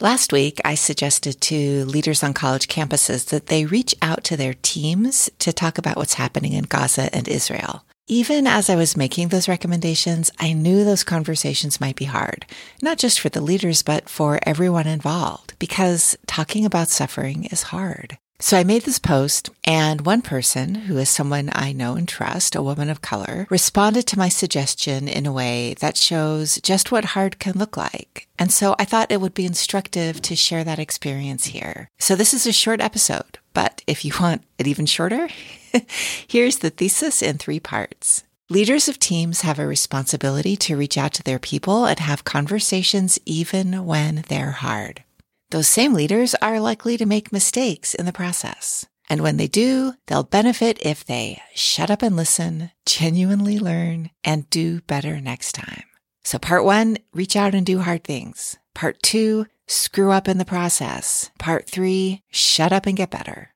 Last week, I suggested to leaders on college campuses that they reach out to their teams to talk about what's happening in Gaza and Israel. Even as I was making those recommendations, I knew those conversations might be hard, not just for the leaders, but for everyone involved, because talking about suffering is hard. So I made this post, and one person, who is someone I know and trust, a woman of color, responded to my suggestion in a way that shows just what hard can look like. And so I thought it would be instructive to share that experience here. So this is a short episode, but if you want it even shorter, here's the thesis in three parts. Leaders of teams have a responsibility to reach out to their people and have conversations even when they're hard. Those same leaders are likely to make mistakes in the process. And when they do, they'll benefit if they shut up and listen, genuinely learn, and do better next time. So part one, reach out and do hard things. Part two, screw up in the process. Part three, shut up and get better.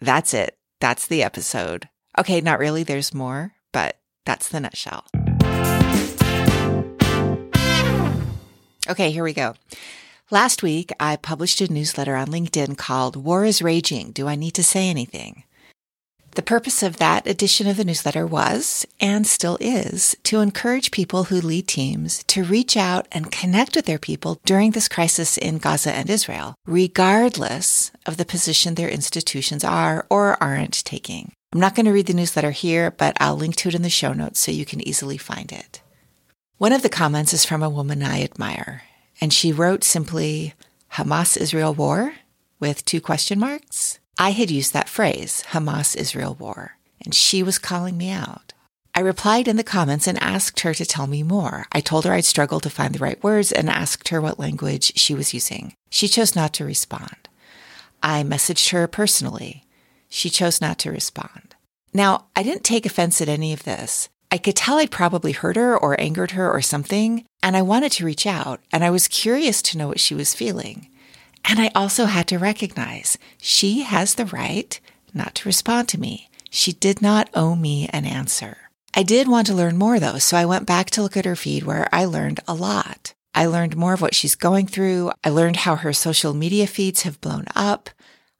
That's it. That's the episode. Okay, not really. There's more, but that's the nutshell. Okay, here we go. Last week, I published a newsletter on LinkedIn called War is Raging. Do I Need to Say Anything? The purpose of that edition of the newsletter was, and still is, to encourage people who lead teams to reach out and connect with their people during this crisis in Gaza and Israel, regardless of the position their institutions are or aren't taking. I'm not going to read the newsletter here, but I'll link to it in the show notes so you can easily find it. One of the comments is from a woman I admire and she wrote simply Hamas Israel war with two question marks. I had used that phrase, Hamas Israel war, and she was calling me out. I replied in the comments and asked her to tell me more. I told her I'd struggled to find the right words and asked her what language she was using. She chose not to respond. I messaged her personally. She chose not to respond. Now, I didn't take offense at any of this. I could tell I'd probably hurt her or angered her or something, and I wanted to reach out, and I was curious to know what she was feeling. And I also had to recognize she has the right not to respond to me. She did not owe me an answer. I did want to learn more though, so I went back to look at her feed where I learned a lot. I learned more of what she's going through. I learned how her social media feeds have blown up.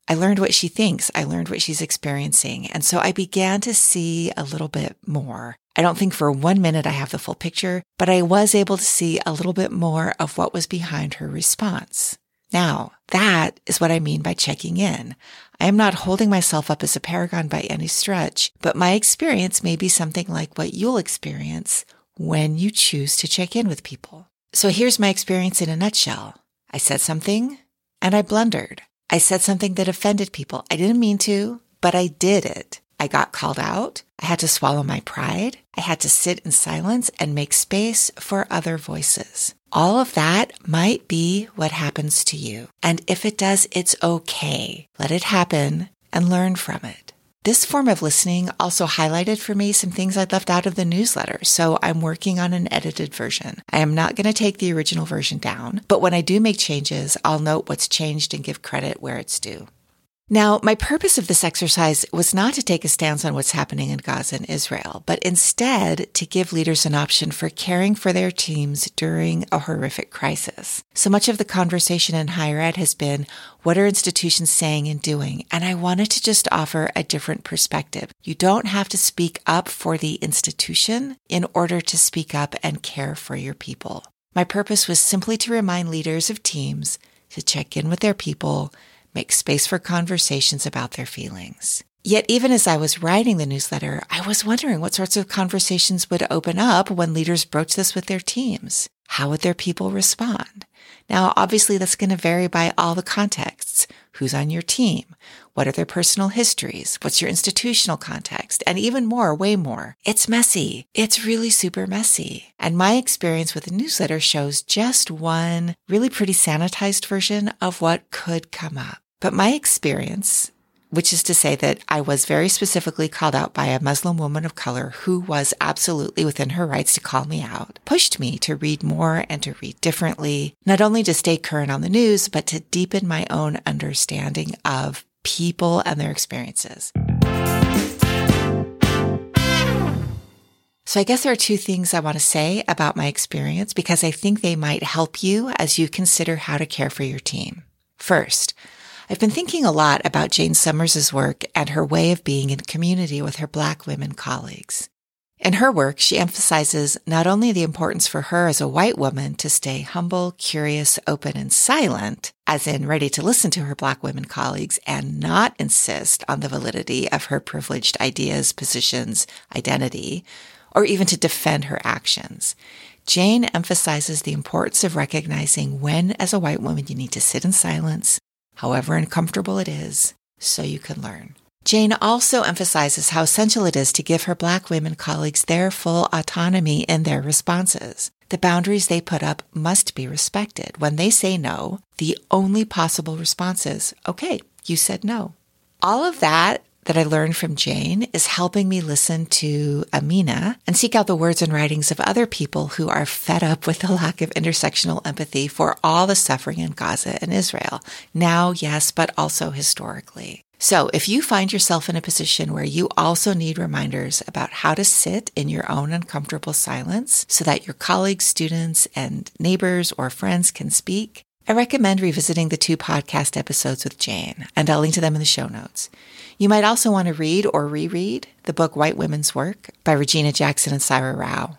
I learned what she thinks. I learned what she's experiencing. And so I began to see a little bit more. I don't think for one minute I have the full picture, but I was able to see a little bit more of what was behind her response. Now, that is what I mean by checking in. I am not holding myself up as a paragon by any stretch, but my experience may be something like what you'll experience when you choose to check in with people. So here's my experience in a nutshell. I said something and I blundered. I said something that offended people. I didn't mean to, but I did it. I got called out. I had to swallow my pride. I had to sit in silence and make space for other voices. All of that might be what happens to you. And if it does, it's okay. Let it happen and learn from it. This form of listening also highlighted for me some things I'd left out of the newsletter, so I'm working on an edited version. I am not going to take the original version down, but when I do make changes, I'll note what's changed and give credit where it's due. Now, my purpose of this exercise was not to take a stance on what's happening in Gaza and Israel, but instead to give leaders an option for caring for their teams during a horrific crisis. So much of the conversation in higher ed has been, what are institutions saying and doing? And I wanted to just offer a different perspective. You don't have to speak up for the institution in order to speak up and care for your people. My purpose was simply to remind leaders of teams to check in with their people make space for conversations about their feelings. Yet, even as I was writing the newsletter, I was wondering what sorts of conversations would open up when leaders broach this with their teams. How would their people respond? Now, obviously, that's going to vary by all the contexts. Who's on your team? What are their personal histories? What's your institutional context? And even more, way more. It's messy. It's really super messy. And my experience with the newsletter shows just one really pretty sanitized version of what could come up. But my experience which is to say that I was very specifically called out by a Muslim woman of color who was absolutely within her rights to call me out, pushed me to read more and to read differently, not only to stay current on the news, but to deepen my own understanding of people and their experiences. So I guess there are two things I want to say about my experience because I think they might help you as you consider how to care for your team. First, I've been thinking a lot about Jane Summers' work and her way of being in community with her Black women colleagues. In her work, she emphasizes not only the importance for her as a white woman to stay humble, curious, open, and silent, as in ready to listen to her Black women colleagues and not insist on the validity of her privileged ideas, positions, identity, or even to defend her actions. Jane emphasizes the importance of recognizing when, as a white woman, you need to sit in silence, however uncomfortable it is, so you can learn. Jane also emphasizes how essential it is to give her Black women colleagues their full autonomy in their responses. The boundaries they put up must be respected. When they say no, the only possible response is, okay, you said no. All of that that I learned from Jane is helping me listen to Amina and seek out the words and writings of other people who are fed up with the lack of intersectional empathy for all the suffering in Gaza and Israel. Now, yes, but also historically. So if you find yourself in a position where you also need reminders about how to sit in your own uncomfortable silence so that your colleagues, students, and neighbors or friends can speak, I recommend revisiting the two podcast episodes with Jane, and I'll link to them in the show notes. You might also want to read or reread the book White Women's Work by Regina Jackson and Saira Rao.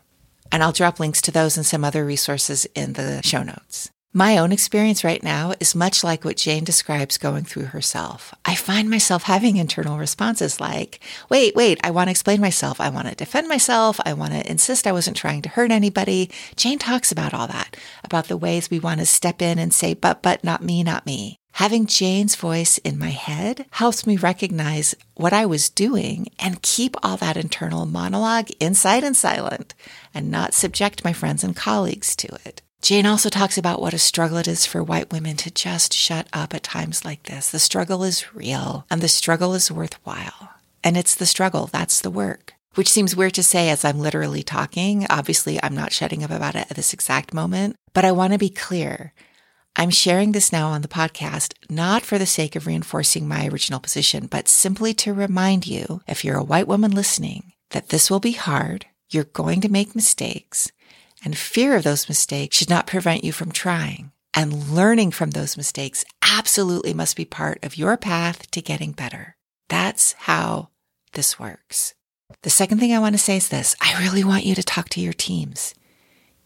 And I'll drop links to those and some other resources in the show notes. My own experience right now is much like what Jane describes going through herself. I find myself having internal responses like, wait, wait, I want to explain myself. I want to defend myself. I want to insist I wasn't trying to hurt anybody. Jane talks about all that, about the ways we want to step in and say, but, but, not me, not me. Having Jane's voice in my head helps me recognize what I was doing and keep all that internal monologue inside and silent and not subject my friends and colleagues to it. Jane also talks about what a struggle it is for white women to just shut up at times like this. The struggle is real and the struggle is worthwhile. And it's the struggle, that's the work. Which seems weird to say as I'm literally talking. Obviously, I'm not shutting up about it at this exact moment, but I want to be clear. I'm sharing this now on the podcast, not for the sake of reinforcing my original position, but simply to remind you, if you're a white woman listening, that this will be hard. You're going to make mistakes and fear of those mistakes should not prevent you from trying. And learning from those mistakes absolutely must be part of your path to getting better. That's how this works. The second thing I want to say is this. I really want you to talk to your teams,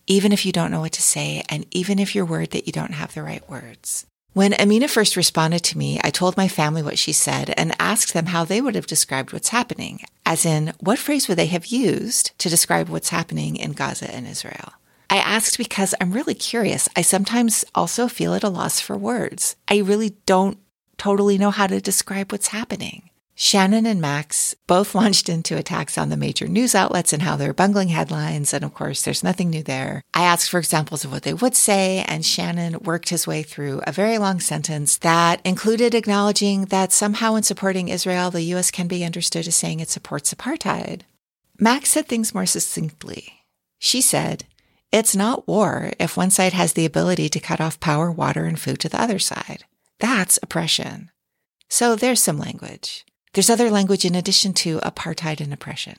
even if you don't know what to say, and even if you're worried that you don't have the right words. When Amina first responded to me, I told my family what she said and asked them how they would have described what's happening, as in, what phrase would they have used to describe what's happening in Gaza and Israel? I asked because I'm really curious. I sometimes also feel at a loss for words. I really don't totally know how to describe what's happening. Shannon and Max both launched into attacks on the major news outlets and how they're bungling headlines. And of course, there's nothing new there. I asked for examples of what they would say, and Shannon worked his way through a very long sentence that included acknowledging that somehow in supporting Israel, the U.S. can be understood as saying it supports apartheid. Max said things more succinctly. She said, It's not war if one side has the ability to cut off power, water, and food to the other side. That's oppression. So there's some language. There's other language in addition to apartheid and oppression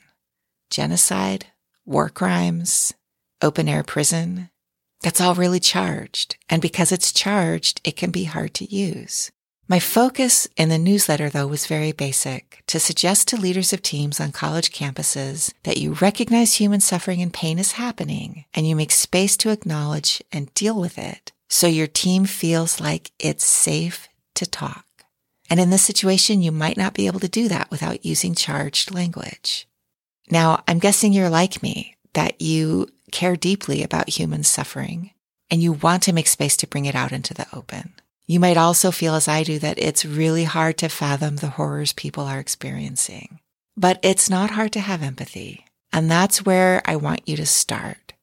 genocide, war crimes, open air prison. That's all really charged. And because it's charged, it can be hard to use. My focus in the newsletter, though, was very basic to suggest to leaders of teams on college campuses that you recognize human suffering and pain is happening and you make space to acknowledge and deal with it so your team feels like it's safe to talk. And in this situation, you might not be able to do that without using charged language. Now, I'm guessing you're like me, that you care deeply about human suffering and you want to make space to bring it out into the open. You might also feel, as I do, that it's really hard to fathom the horrors people are experiencing. But it's not hard to have empathy. And that's where I want you to start.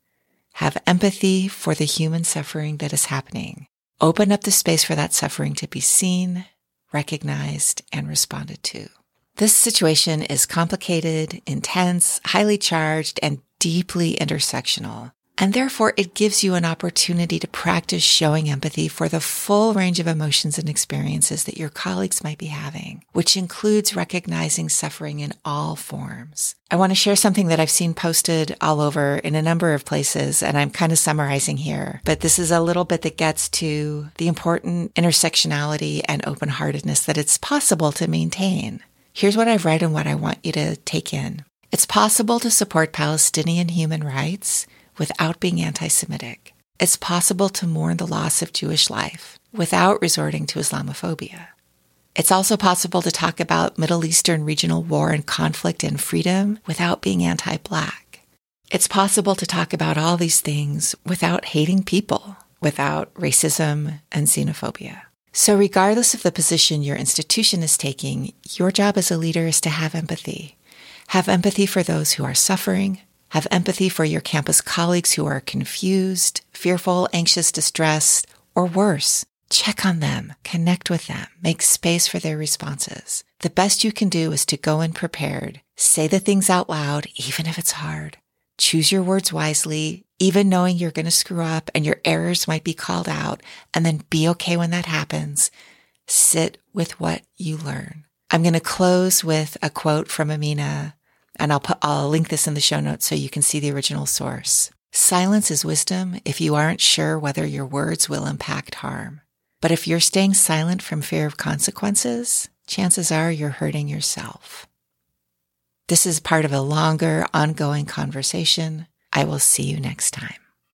Have empathy for the human suffering that is happening. Open up the space for that suffering to be seen, recognized, and responded to. This situation is complicated, intense, highly charged, and deeply intersectional. And therefore, it gives you an opportunity to practice showing empathy for the full range of emotions and experiences that your colleagues might be having, which includes recognizing suffering in all forms. I want to share something that I've seen posted all over in a number of places, and I'm kind of summarizing here, but this is a little bit that gets to the important intersectionality and open heartedness that it's possible to maintain. Here's what I've read and what I want you to take in. It's possible to support Palestinian human rights without being anti Semitic. It's possible to mourn the loss of Jewish life without resorting to Islamophobia. It's also possible to talk about Middle Eastern regional war and conflict and freedom without being anti Black. It's possible to talk about all these things without hating people, without racism and xenophobia. So, regardless of the position your institution is taking, your job as a leader is to have empathy. Have empathy for those who are suffering, have empathy for your campus colleagues who are confused, fearful, anxious, distressed, or worse. Check on them, connect with them, make space for their responses. The best you can do is to go in prepared. Say the things out loud, even if it's hard. Choose your words wisely, even knowing you're going to screw up and your errors might be called out, and then be okay when that happens. Sit with what you learn. I'm going to close with a quote from Amina and I'll put, I'll link this in the show notes so you can see the original source. Silence is wisdom if you aren't sure whether your words will impact harm. But if you're staying silent from fear of consequences, chances are you're hurting yourself. This is part of a longer, ongoing conversation. I will see you next time.